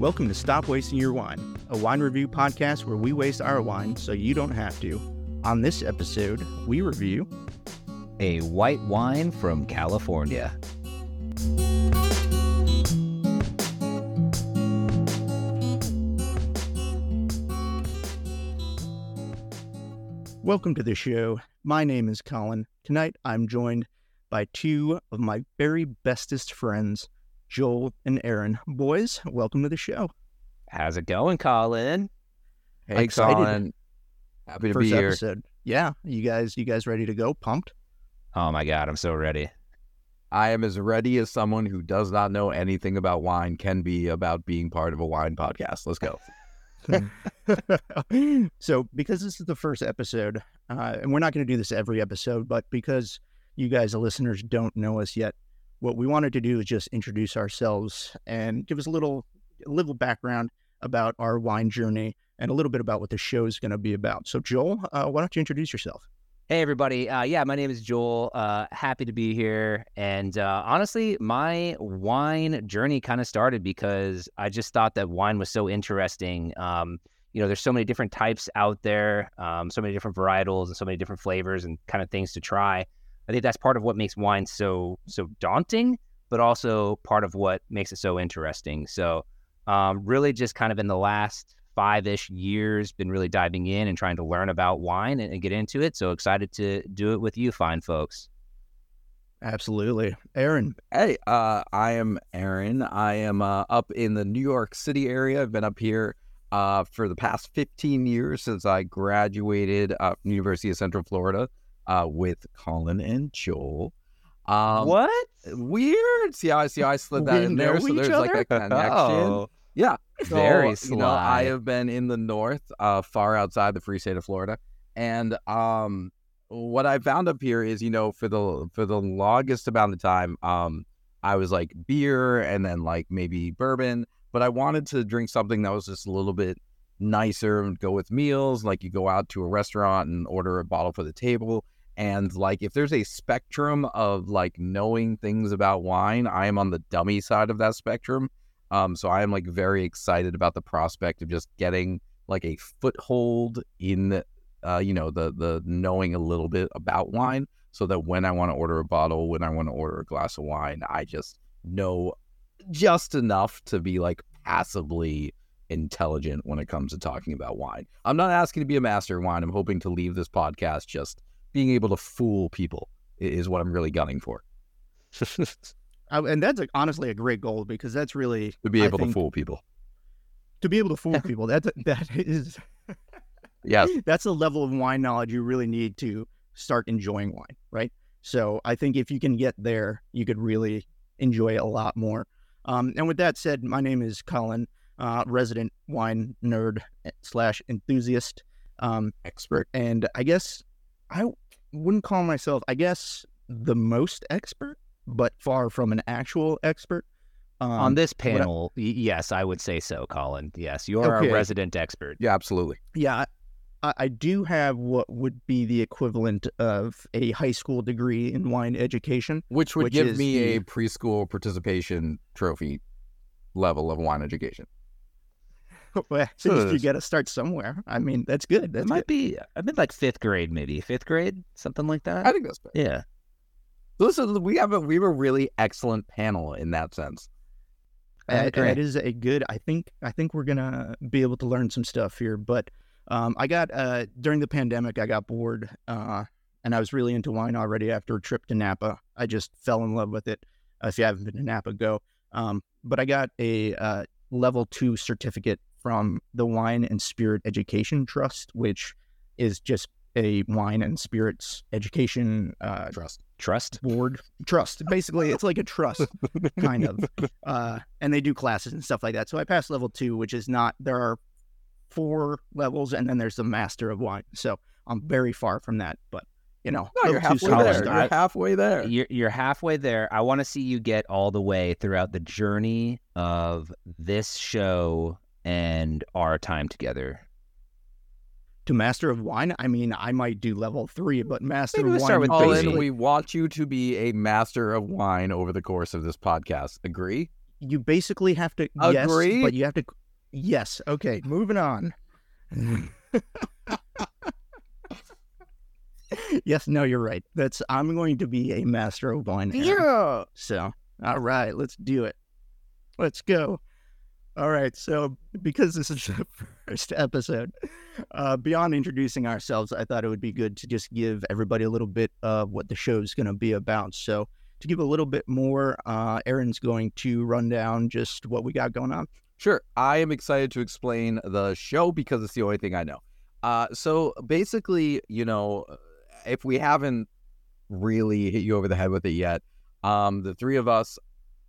Welcome to Stop Wasting Your Wine, a wine review podcast where we waste our wine so you don't have to. On this episode, we review a white wine from California. Welcome to the show. My name is Colin. Tonight I'm joined by two of my very bestest friends, Joel and Aaron. Boys, welcome to the show. How's it going, Colin? Hey, Excited. Colin. Happy to First be here. episode. Yeah, you guys, you guys ready to go? Pumped? Oh my god, I'm so ready. I am as ready as someone who does not know anything about wine can be about being part of a wine podcast. Let's go. so, because this is the first episode, uh, and we're not going to do this every episode, but because you guys, the listeners, don't know us yet, what we wanted to do is just introduce ourselves and give us a little, a little background about our wine journey and a little bit about what the show is going to be about. So, Joel, uh, why don't you introduce yourself? Hey everybody, uh, yeah, my name is Joel. Uh, happy to be here. And uh, honestly, my wine journey kind of started because I just thought that wine was so interesting. Um, you know, there's so many different types out there, um, so many different varietals, and so many different flavors and kind of things to try. I think that's part of what makes wine so so daunting, but also part of what makes it so interesting. So, um, really, just kind of in the last five ish years, been really diving in and trying to learn about wine and, and get into it. So excited to do it with you, fine folks. Absolutely. Aaron, Hey, uh, I am Aaron. I am uh, up in the New York City area. I've been up here uh, for the past 15 years since I graduated uh, from University of Central Florida uh, with Colin and Joel. Um, what? Weird. See how I see how I slid that We in there. So there's like a connection. Oh, Yeah. So, Very You know, I have been in the north, uh, far outside the free state of Florida, and um, what I found up here is, you know, for the for the longest amount of time, um, I was like beer and then like maybe bourbon, but I wanted to drink something that was just a little bit nicer and go with meals. Like you go out to a restaurant and order a bottle for the table. And like if there's a spectrum of like knowing things about wine, I am on the dummy side of that spectrum. Um, so I am like very excited about the prospect of just getting like a foothold in, uh, you know, the the knowing a little bit about wine, so that when I want to order a bottle, when I want to order a glass of wine, I just know just enough to be like passively intelligent when it comes to talking about wine. I'm not asking to be a master of wine. I'm hoping to leave this podcast just being able to fool people is what I'm really gunning for. uh, and that's a, honestly a great goal because that's really To be able to fool people. to be able to fool people. that that is Yes. that's the level of wine knowledge you really need to start enjoying wine, right? So I think if you can get there, you could really enjoy it a lot more. Um, and with that said, my name is Colin, uh, resident wine nerd slash enthusiast um, expert, and I guess I wouldn't call myself, I guess, the most expert, but far from an actual expert. Um, On this what I- panel, yes, I would say so, Colin. Yes, you're Okay. a resident expert. Yeah, absolutely. Yeah, I, I do have what would be the equivalent of a high school degree in wine education. Which would Which give is me a preschool participation trophy level of wine education. Well, So you it's- got to start somewhere. I mean, that's good. It might good. be, I've been like fifth grade, maybe fifth grade, something like that. I think that's fair. yeah. Listen, we have a we have a really excellent panel in that sense. I That- agree. that is a good. I think. I think we're gonna be able to learn some stuff here. But um, I got uh, during the pandemic, I got bored, uh, and I was really into wine already after a trip to Napa. I just fell in love with it. Uh, if you haven't been to Napa, go. Um, but I got a uh, level two certificate from the Wine and Spirit Education Trust, which is just a wine and spirits education uh, Trust. Trust. board trust. Basically, it's like a trust kind of, uh, and they do classes and stuff like that. So I passed level two, which is not. There are four levels, and then there's the master of wine. So I'm very far from that, but you know, No, you're halfway there. You're halfway there. You're, you're halfway there. I want to see you get all the way throughout the journey of this show and our time together. To master of wine, I mean, I might do level three, but master Maybe of we'll wine. start with would Colin, basically- we want you to be a master of wine over the course of this podcast. Agree? you basically have to yes, Agree? but you have to yes. Okay, moving on. yes, no, you're right. That's I'm going to be a master of wine. Aaron. Yeah. So, all right, let's do it. Let's go. All right. So, because this is the first episode, uh, beyond introducing ourselves, I thought it would be good to just give everybody a little bit of what the show is going to be about. So, to give a little bit more, uh, Aaron's going to run down just what we got going on. Sure. I am excited to explain the show because it's the only thing I know. Uh, so basically, you know, if we haven't really hit you over the head with it yet, um, the three of us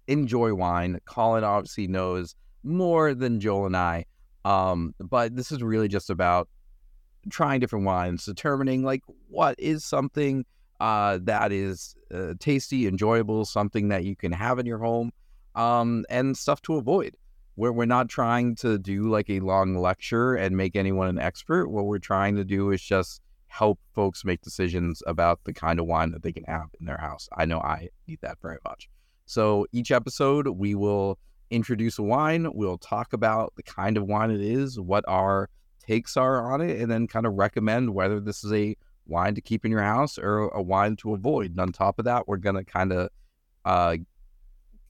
enjoy wine. Colin obviously knows more than Joel and I. Um, but this is really just about trying different wines, determining like what is something uh, that is uh, tasty, enjoyable, something that you can have in your home, um, and stuff to avoid. Where we're not trying to do like a long lecture and make anyone an expert. What we're trying to do is just help folks make decisions about the kind of wine that they can have in their house. I know I need that very much. So each episode, we will introduce a wine. We'll talk about the kind of wine it is, what our takes are on it, and then kind of recommend whether this is a wine to keep in your house or a wine to avoid. And on top of that, we're going to kind of uh,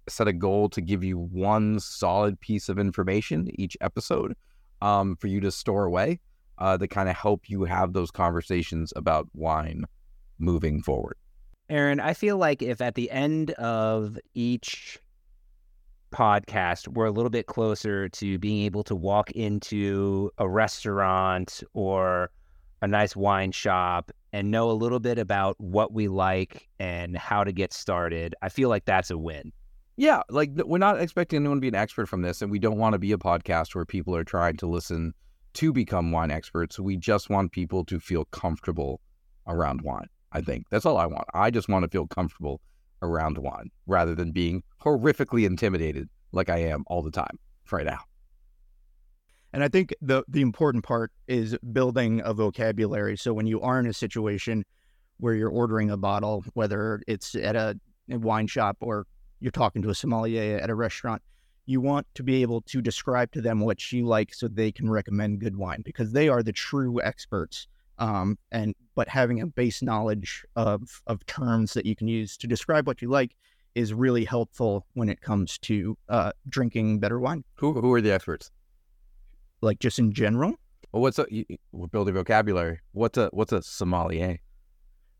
set a goal to give you one solid piece of information each episode um, for you to store away uh, to kind of help you have those conversations about wine moving forward. Aaron, I feel like if at the end of each podcast, we're a little bit closer to being able to walk into a restaurant or a nice wine shop and know a little bit about what we like and how to get started, I feel like that's a win. Yeah, like we're not expecting anyone to be an expert from this, and we don't want to be a podcast where people are trying to listen to become wine experts. We just want people to feel comfortable around wine. I think that's all I want. I just want to feel comfortable around wine rather than being horrifically intimidated like I am all the time right now. And I think the the important part is building a vocabulary. So when you are in a situation where you're ordering a bottle, whether it's at a, a wine shop or you're talking to a sommelier at a restaurant, you want to be able to describe to them what you like so they can recommend good wine because they are the true experts. Um, and but having a base knowledge of of terms that you can use to describe what you like is really helpful when it comes to uh, drinking better wine, Who who are the experts? like just in general. Well, what's a you- you- we're building vocabulary? What's a what's a sommelier?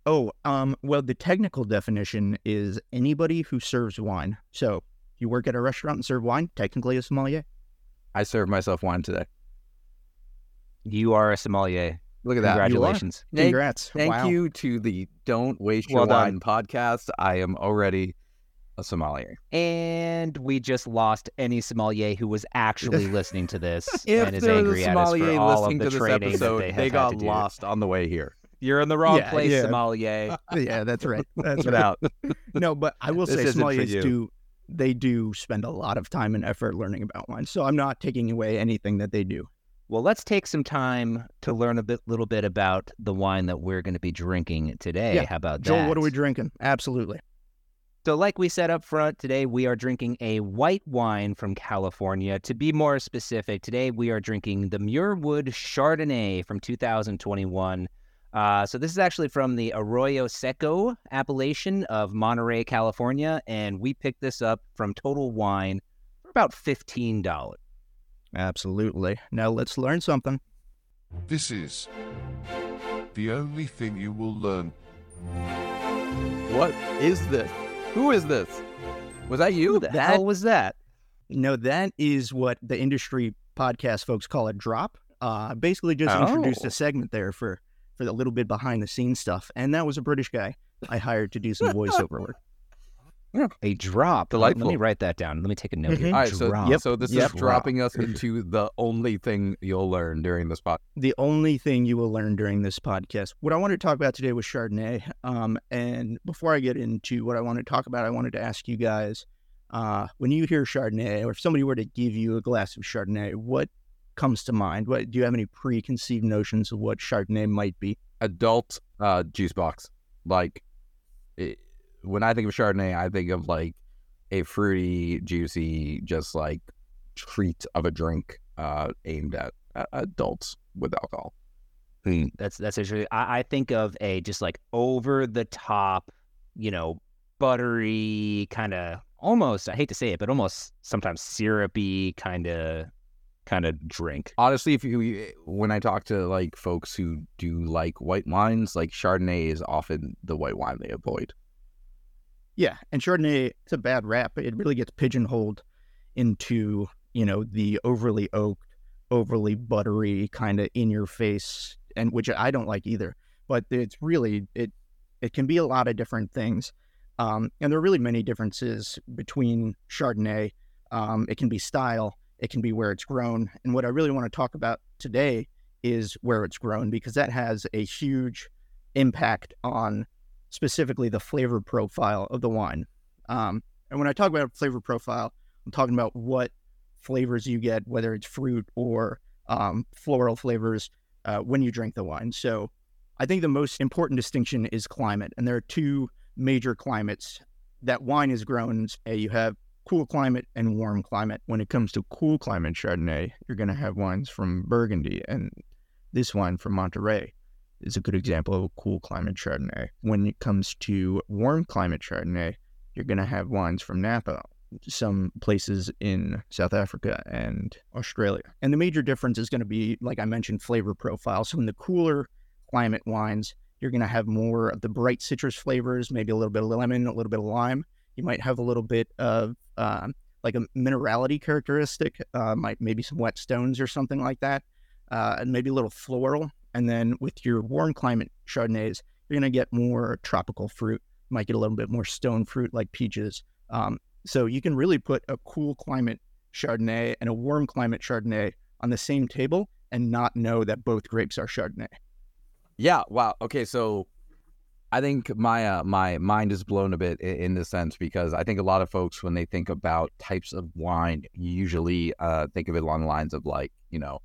Oh, um, well, the technical definition is anybody who serves wine. So you work at a restaurant and serve wine, technically a sommelier. I served myself wine today. You are a sommelier. Look at that. Congratulations. Thank- Congrats. Thank wow. you to the Don't Waste Your done. Wine podcast. I am already a sommelier. And we just lost any sommelier who was actually listening to this If and is there was a angry at us for all of listening the to this training episode, that they they got lost on the way here. You're in the wrong Yeah, place, yeah. sommelier. Yeah, that's right. That's Get right. out. No, but I will say isn't sommeliers do they do spend a lot of time and effort learning about wine. So I'm not taking away anything that they do. Well, let's take some time to learn a bit, little bit about the wine that we're going to be drinking today. Yeah. How about Joel, that? what are we drinking? Absolutely. So, like we said up front, today we are drinking a white wine from California. To be more specific, today we are drinking the Muirwood Chardonnay from 2021. Uh, so, this is actually from the Arroyo Seco appellation of Monterey, California. And we picked this up from Total Wine for about $15. Absolutely. Now let's learn something. This is the only thing you will learn. What is this? Who is this? Was that you? Who the hell was that? No, that is what the industry podcast folks call a drop. Uh, basically, just introduced Oh. a segment there for for the little bit behind the scenes stuff, and that was a British guy I hired to do some voiceover work. A drop. Let me write that down. Let me take a note here. Mhm. All right, so, Drop. so this Yep. is dropping us into the only thing you'll learn during this podcast. The only thing you will learn during this podcast. What I wanted to talk about today was Chardonnay. Um, and before I get into what I want to talk about, I wanted to ask you guys: uh, when you hear Chardonnay, or if somebody were to give you a glass of Chardonnay, what comes to mind? What do you have any preconceived notions of what Chardonnay might be? Adult uh, juice box. Like, it, when I think of Chardonnay, I think of like a fruity, juicy, just like treat of a drink uh, aimed at uh, adults with alcohol. That's that's actually I, I think of a just like over the top, you know, buttery kind of almost I hate to say it, but almost sometimes syrupy kind of kind of drink. Honestly, if you when I talk to like folks who do like white wines, like Chardonnay is often the white wine they avoid. Yeah, and Chardonnay it's a bad rap. It really gets pigeonholed into you know the overly oaked, overly buttery kind of in your face, and which I don't like either. But it's really it it can be a lot of different things, um, and there are really many differences between Chardonnay. Um, it can be style, it can be where it's grown, and what I really want to talk about today is where it's grown because that has a huge impact on specifically the flavor profile of the wine. Um, and when I talk about flavor profile, I'm talking about what flavors you get, whether it's fruit or um, floral flavors, uh, when you drink the wine. So I think the most important distinction is climate. And there are two major climates that wine is grown. You have cool climate and warm climate. When it comes to cool climate Chardonnay, you're going to have wines from Burgundy and this wine from Monterey is a good example of a cool climate Chardonnay. When it comes to warm climate Chardonnay, you're going to have wines from Napa, some places in South Africa and Australia. And the major difference is going to be, like I mentioned, flavor profile. So in the cooler climate wines, you're going to have more of the bright citrus flavors, maybe a little bit of lemon, a little bit of lime. You might have a little bit of um, like a minerality characteristic, uh, might maybe some wet stones or something like that, uh, and maybe a little floral and then with your warm climate Chardonnays, you're going to get more tropical fruit. Might get a little bit more stone fruit like peaches. Um, so you can really put a cool climate Chardonnay and a warm climate Chardonnay on the same table and not know that both grapes are Chardonnay. Yeah. Wow. Okay. So I think my uh, my mind is blown a bit in, in this sense because I think a lot of folks when they think about types of wine usually uh, think of it along the lines of like you know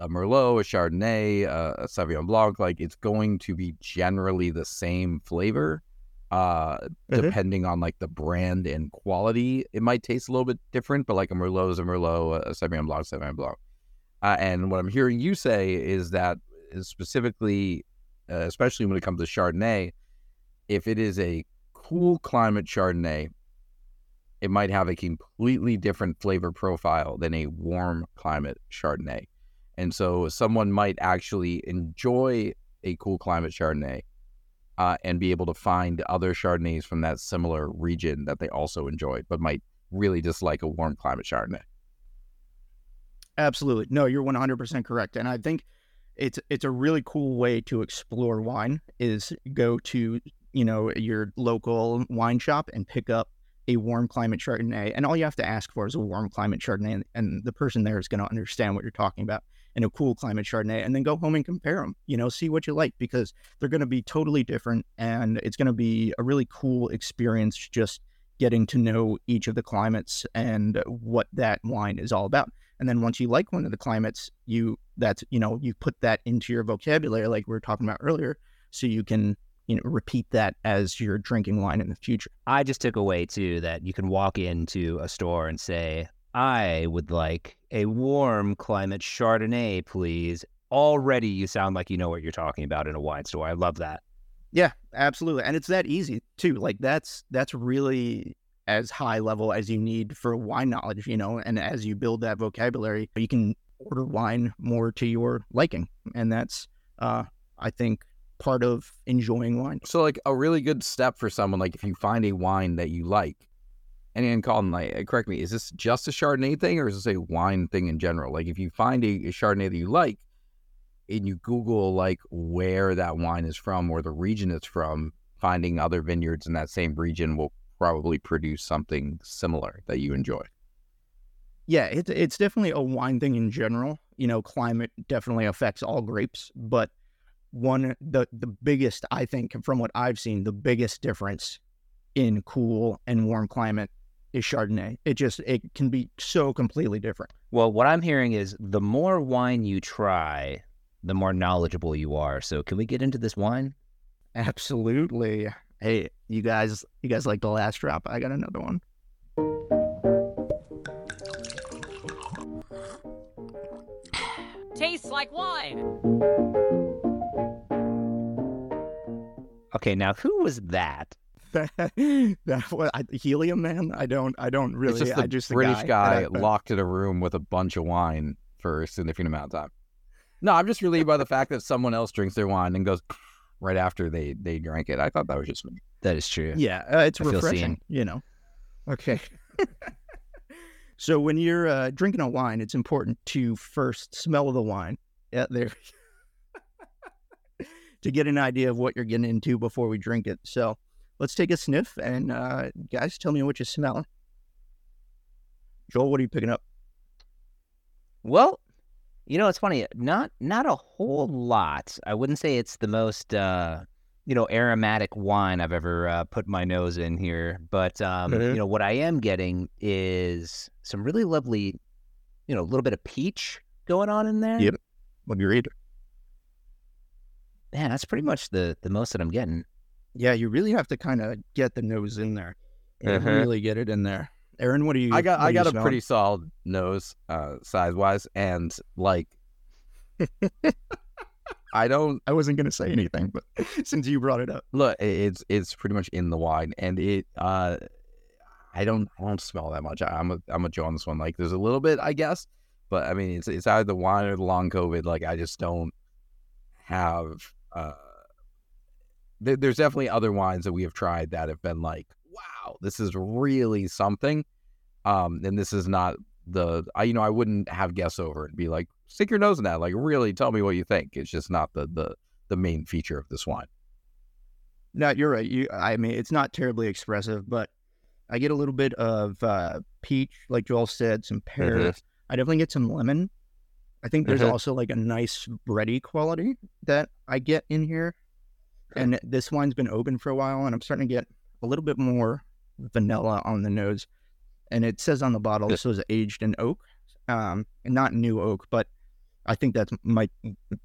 a Merlot, a Chardonnay, a, Sauvignon Blanc, like it's going to be generally the same flavor. Uh, Mhm. depending on like the brand and quality, it might taste a little bit different. But like a Merlot is a Merlot, a Sauvignon Blanc, Sauvignon Blanc. Uh, and what I'm hearing you say is that specifically, uh, especially when it comes to Chardonnay, if it is a cool climate Chardonnay, it might have a completely different flavor profile than a warm climate Chardonnay. And so someone might actually enjoy a cool climate Chardonnay uh, and be able to find other Chardonnays from that similar region that they also enjoy, but might really dislike a warm climate Chardonnay. Absolutely. No, you're 100% correct. And I think it's it's a really cool way to explore wine is go to, you know, your local wine shop and pick up a warm climate Chardonnay. And all you have to ask for is a warm climate Chardonnay and, and the person there is going to understand what you're talking about and a cool climate Chardonnay and then go home and compare them, you know, see what you like because they're going to be totally different and it's going to be a really cool experience just getting to know each of the climates and what that wine is all about. And then once you like one of the climates, you that's you know you put that into your vocabulary, like we were talking about earlier, so you can you know repeat that as you're drinking wine in the future. I just took away too that you can walk into a store and say, I would like a warm climate Chardonnay, please. Already you sound like you know what you're talking about in a wine store. I love that. Yeah, absolutely, and it's that easy too. Like that's that's really as high level as you need for wine knowledge, you know. And as you build that vocabulary, you can order wine more to your liking, and that's uh, I think part of enjoying wine. So, like a really good step for someone, like if you find a wine that you like, and then Colin, like, uh, correct me, is this just a Chardonnay thing, or is this a wine thing in general? Like, if you find a, a Chardonnay that you like, and you Google like where that wine is from or the region it's from, finding other vineyards in that same region will probably produce something similar that you enjoy. Yeah, it's it's definitely a wine thing in general. You know, climate definitely affects all grapes, but one the the biggest I think from what I've seen, the biggest difference in cool and warm climate is Chardonnay. It just it can be so completely different. Well, what I'm hearing is the more wine you try, the more knowledgeable you are. So can we get into this wine? Absolutely. Hey, you guys, you guys like the last drop? I got another one. Tastes like wine. Okay, now who was that? that, that what I, helium man. I don't. I don't really. it's just the I just British guy, and I- locked in a room with a bunch of wine for a significant amount of time. No, I'm just relieved by the fact that someone else drinks their wine and goes right after they they drank it. I thought that was just me. That is true. Yeah, uh, it's I refreshing. You know. Okay. so when you're uh, drinking a wine, it's important to first smell the wine. Yeah, there. to get an idea of what you're getting into before we drink it. So let's take a sniff and uh, guys, tell me what you smell. Joel, what are you picking up? Well, you know, it's funny. Not not a whole lot. I wouldn't say it's the most uh, you know aromatic wine I've ever uh, put my nose in here. But um, Mhm. you know what I am getting is some really lovely, you know, a little bit of peach going on in there. Yep. What do you read? Man, that's pretty much the the most that I'm getting. Yeah, you really have to kind of get the nose in there. and Mhm. Really get it in there. Aaron, what do you? I got I got a smelling? pretty solid nose, uh, size wise, and like I don't I wasn't gonna say anything, but since you brought it up, look. It's it's pretty much in the wine, and it uh, I don't I don't smell that much. I, I'm a I'm a Joe on this one. Like there's a little bit, I guess, but I mean it's it's either the wine or the long COVID. Like I just don't have. uh there, There's definitely other wines that we have tried that have been like, wow, this is really something. Um, and this is not the I you know I wouldn't have guests over and be like stick your nose in that like really tell me what you think. It's just not the the the main feature of this wine. no, you're right. You, I mean, it's not terribly expressive, but I get a little bit of uh, peach, like Joel said, some pears. I definitely get some lemon. I think there's Mhm. also like a nice bready quality that I get in here. And this wine's been open for a while, and I'm starting to get a little bit more vanilla on the nose. And it says on the bottle this was aged in oak, um, and not new oak, but I think that might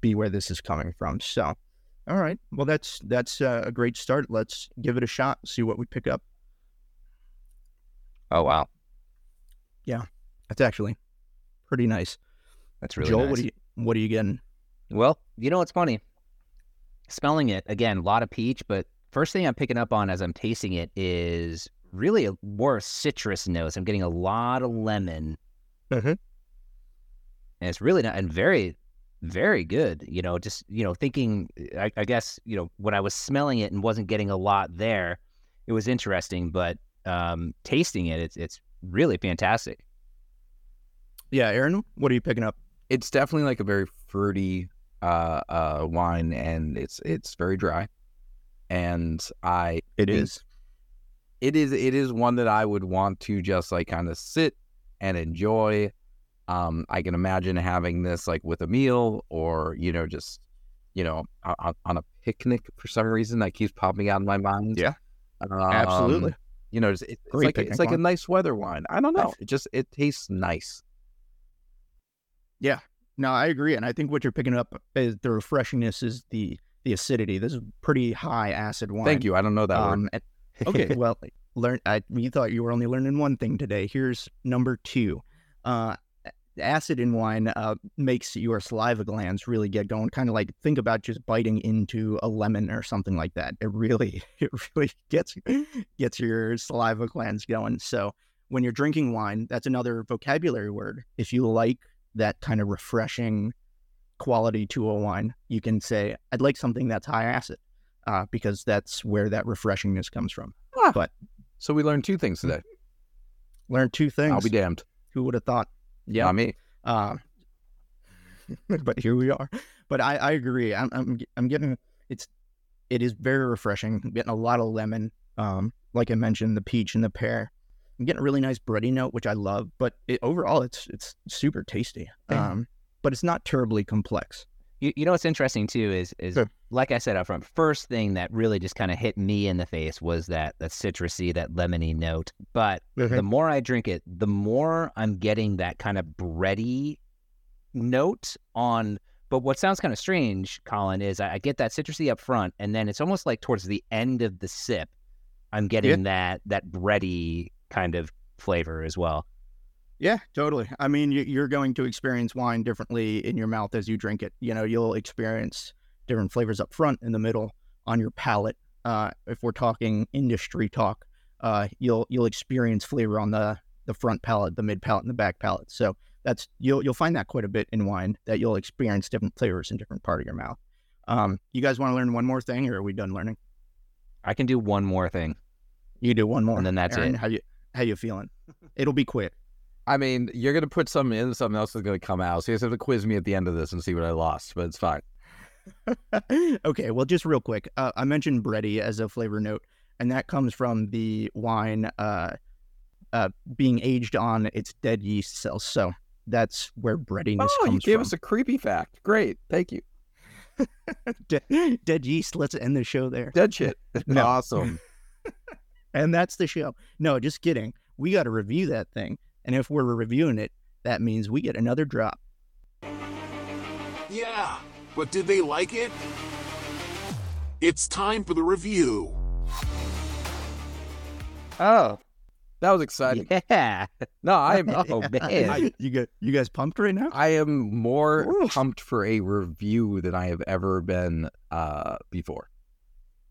be where this is coming from. So, all right, well that's that's uh, a great start. Let's give it a shot, see what we pick up. Oh wow, yeah, That's actually pretty nice. that's really Joel, nice. what are you what are you getting? Well, you know what's funny? Smelling it again, a lot of peach, but first thing I'm picking up on as I'm tasting it is really a more citrus notes. I'm getting a lot of lemon, Mhm. and it's really not and very, very good. You know, just you know, thinking. I, I guess you know when I was smelling it and wasn't getting a lot there, it was interesting, but um, tasting it, it's it's really fantastic. Yeah, Aaron, what are you picking up? It's definitely like a very fruity uh uh wine and it's it's very dry. And I it is it is it is one that I would want to just like kind of sit and enjoy. Um, I can imagine having this like with a meal or you know just you know on, on a picnic for some reason that keeps popping out in my mind. Yeah. Um, Absolutely. You know, it's, it's like it's like a nice weather wine. I don't know. It just it tastes nice. No, I agree, and I think what you're picking up is the refreshingness is the the acidity. This is pretty high acid wine. Thank you. I don't know that word. Um, and- okay, well, learn. I you thought you were only learning one thing today. Here's number two. Uh, acid in wine uh, makes your saliva glands really get going. Kind of like think about just biting into a lemon or something like that. It really, it really gets gets your saliva glands going. So when you're drinking wine, that's another vocabulary word. If you like that kind of refreshing quality to a wine, you can say, "I'd like something that's high acid," uh, because that's where that refreshingness comes from. But so we learned two things today. Learn two things. I'll be damned. Who would have thought? Yeah. Not me. Uh, but here we are. But I, I agree. I'm, I'm I'm getting it's it is very refreshing. I'm getting a lot of lemon. Um, like I mentioned, the peach and the pear. I'm getting a really nice bready note, which I love. But it, overall, it's it's super tasty. Yeah. Um, but it's not terribly complex. You, you know what's interesting too is is Sure. like I said up front, first thing that really just kind of hit me in the face was that that citrusy, that lemony note. But the more I drink it, the more I'm getting that kind of bready note on. But what sounds kind of strange, Colin, is I, I get that citrusy up front, and then it's almost like towards the end of the sip, I'm getting that that bready kind of flavor as well. Yeah, totally. I mean, you- you're going to experience wine differently in your mouth as you drink it. You know, you'll experience different flavors up front, in the middle, on your palate. Uh, if we're talking industry talk, uh, you'll you'll experience flavor on the the front palate, the mid palate, and the back palate. So that's you'll you'll find that quite a bit in wine that you'll experience different flavors in different part of your mouth. Um, you guys want to learn one more thing, or are we done learning? I can do one more thing. You do one more, And then that's Aaron, it. How you how you feeling? It'll be quick. I mean, you're gonna put something in, something else is gonna come out. So you just have to quiz me at the end of this and see what I lost, but it's fine. okay, well, just real quick, uh, I mentioned bready as a flavor note, and that comes from the wine uh, uh, being aged on its dead yeast cells. So that's where breadiness Oh, you gave from. us a creepy fact. Great, thank you. De- dead yeast. Let's end the show there. Dead shit. No. Awesome. And that's the show. No, just kidding. We got to review that thing, and if we're reviewing it, that means we get another drop. Yeah, but did they like it? It's time for the review. Oh, That was exciting. yeah. No, I am. Oh, man. I, you get you guys pumped right now? I am more Oof. pumped for a review than I have ever been uh, before.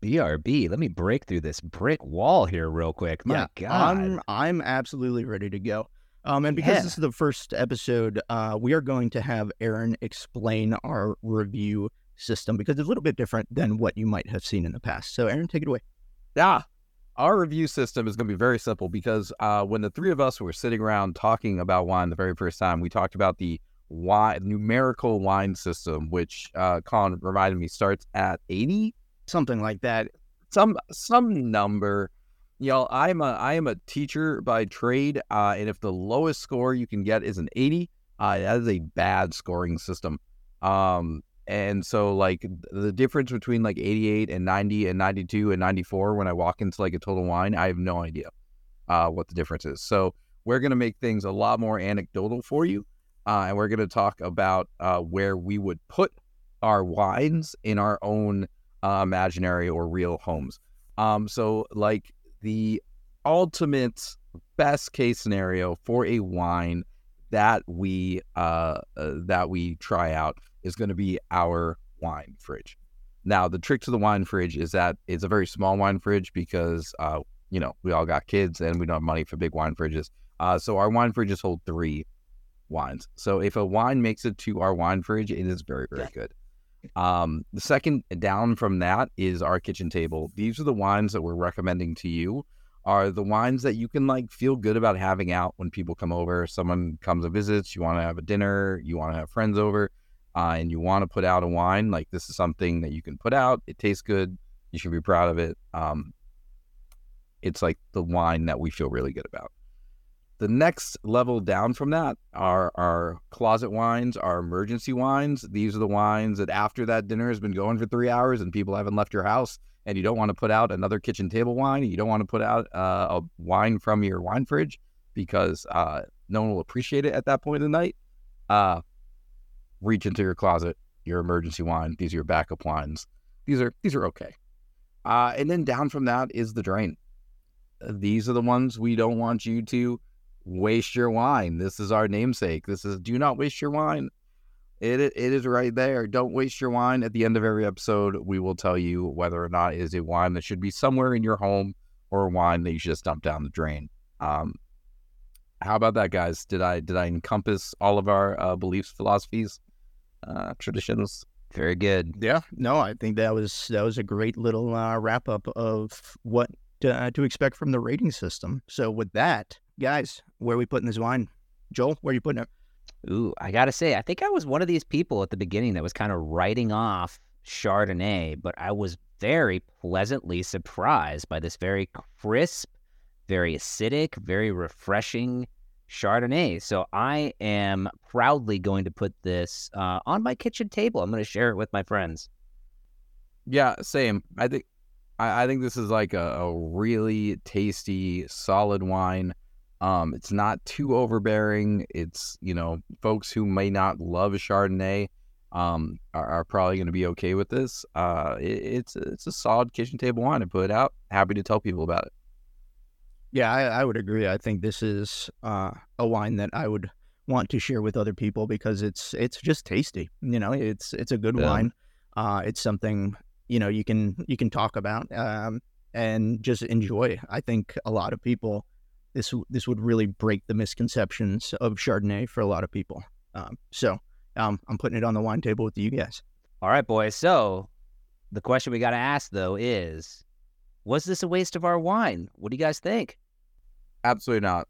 BRB. Let me break through this brick wall here real quick. My God. I'm I'm absolutely ready to go. Um, and because Yeah. this is the first episode, uh, we are going to have Aaron explain our review system because it's a little bit different than what you might have seen in the past. So, Aaron, take it away. Yeah. Our review system is going to be very simple because uh, when the three of us were sitting around talking about wine the very first time, we talked about the wine, numerical wine system, which uh, Colin reminded me starts at 80, Something like that. some some number. Y'all, I'm a I am a teacher by trade, uh, and if the lowest score you can get is an 80, uh, that is a bad scoring system. Um, and so like the difference between like 88 and 90 and 92 and 94 when I walk into like a total wine, I have no idea uh, what the difference is. So we're gonna make things a lot more anecdotal for you, uh, and we're gonna talk about uh, where we would put our wines in our own uh, imaginary or real homes. Um, so like the ultimate best case scenario for a wine that we uh, uh that we try out is going to be our wine fridge. Now the trick to the wine fridge is that it's a very small wine fridge because uh you know we all got kids and we don't have money for big wine fridges. Uh, so our wine fridges hold three wines. So if a wine makes it to our wine fridge, it is very very good. Um, the second down from that is our kitchen table. These are the wines that we're recommending to you. Are the wines that you can like feel good about having out when people come over. Someone comes and visits, you want to have a dinner, you want to have friends over, uh, and you want to put out a wine. Like this is something that you can put out. It tastes good. You should be proud of it. Um, it's like the wine that we feel really good about. The next level down from that are our closet wines, our emergency wines. These are the wines that after that dinner has been going for three hours and people haven't left your house and you don't want to put out another kitchen table wine, you don't want to put out uh, a wine from your wine fridge because uh, no one will appreciate it at that point in the night. Uh, reach into your closet, your emergency wine. These are your backup wines. These are these are okay. Uh, and then down from that is the drain. These are the ones we don't want you to waste your wine. This is our namesake. This is do not waste your wine. It it is right there. Don't waste your wine. At the end of every episode, we will tell you whether or not it is a wine that should be somewhere in your home or a wine that you should just dump down the drain. Um, how about that, guys? Did I did I encompass all of our uh, beliefs, philosophies, uh, traditions? Very good. Yeah, no, I think that was that was a great little uh, wrap up of what uh, to expect from the rating system. So with that, guys, where are we putting this wine? Joel, where are you putting it? Ooh, I gotta say, I think I was one of these people at the beginning that was kind of writing off Chardonnay, but I was very pleasantly surprised by this very crisp, very acidic, very refreshing Chardonnay. So I am proudly going to put this uh, on my kitchen table. I'm going to share it with my friends. Yeah, same. I think I, I think this is like a, a really tasty, solid wine. Um, it's not too overbearing. It's you know, folks who may not love Chardonnay um are, are probably going to be okay with this. Uh, it, it's it's a solid kitchen table wine to put out. Happy to tell people about it. Yeah, I, I would agree. I think this is uh, a wine that I would want to share with other people because it's it's just tasty. You know, it's it's a good Yeah. wine. Uh, it's something you know you can you can talk about um, and just enjoy. I think a lot of people this this would really break the misconceptions of Chardonnay for a lot of people. Um, so um, I'm putting it on the wine table with you guys. All right, boys. So the question we got to ask though is, was this a waste of our wine? What do you guys think? Absolutely not.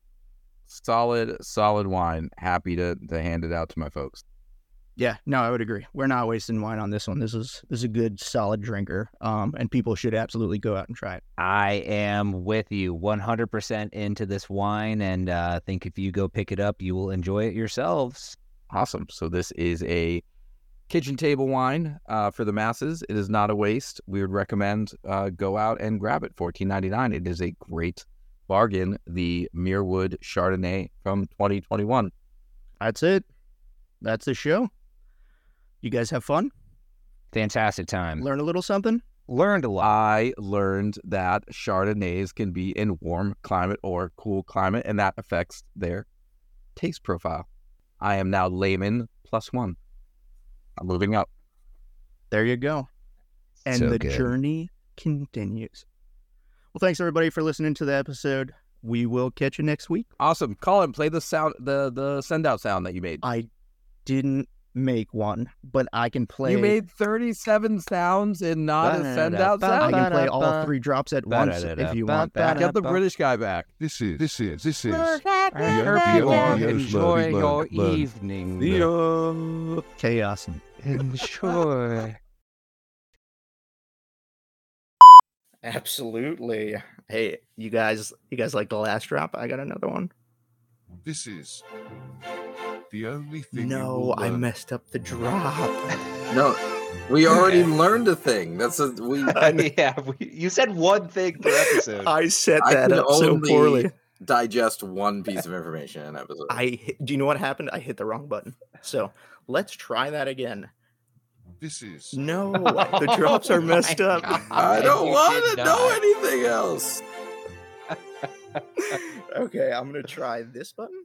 Solid, solid wine. Happy to to hand it out to my folks. Yeah, no, I would agree. We're not wasting wine on this one. This is this is a good solid drinker. Um, and people should absolutely go out and try it. I am with you 100% into this wine and uh, think if you go pick it up, you will enjoy it yourselves. Awesome. So this is a kitchen table wine uh, for the masses. It is not a waste. We would recommend uh, go out and grab it. Fourteen ninety nine. It is a great bargain. The Muirwood Chardonnay from 2021. That's it. That's the show. You guys have fun? Fantastic time. Learn a little something? Learned a lot. I learned that Chardonnays can be in warm climate or cool climate, and that affects their taste profile. I am now layman plus one. I'm moving up. There you go. And So the good. journey continues. Well, thanks everybody for listening to the episode. We will catch you next week. Awesome. Colin, play the sound, the the send out sound that you made. I didn't make one, but I can play. You made 37 sounds and not a send out I sound. can play all three drops at once if you want that. Get the British guy back. This is this is this is I Yeah, hope yeah, you all yeah, enjoy learn, learn, your evening. Uh, Chaos. Enjoy. Absolutely. Hey, you guys, you guys like the last drop? I got another one. this is the only thing. you No, will I messed up the drop. No, we already learned a thing. That's a we. yeah, we, you said one thing per episode. I set that can up so poorly. digest one piece of information in an episode. I hit, do you know what happened? I hit the wrong button. So let's try that again. This is No, the drops are oh messed up. I don't You want to know anything else. okay, I'm gonna try this button.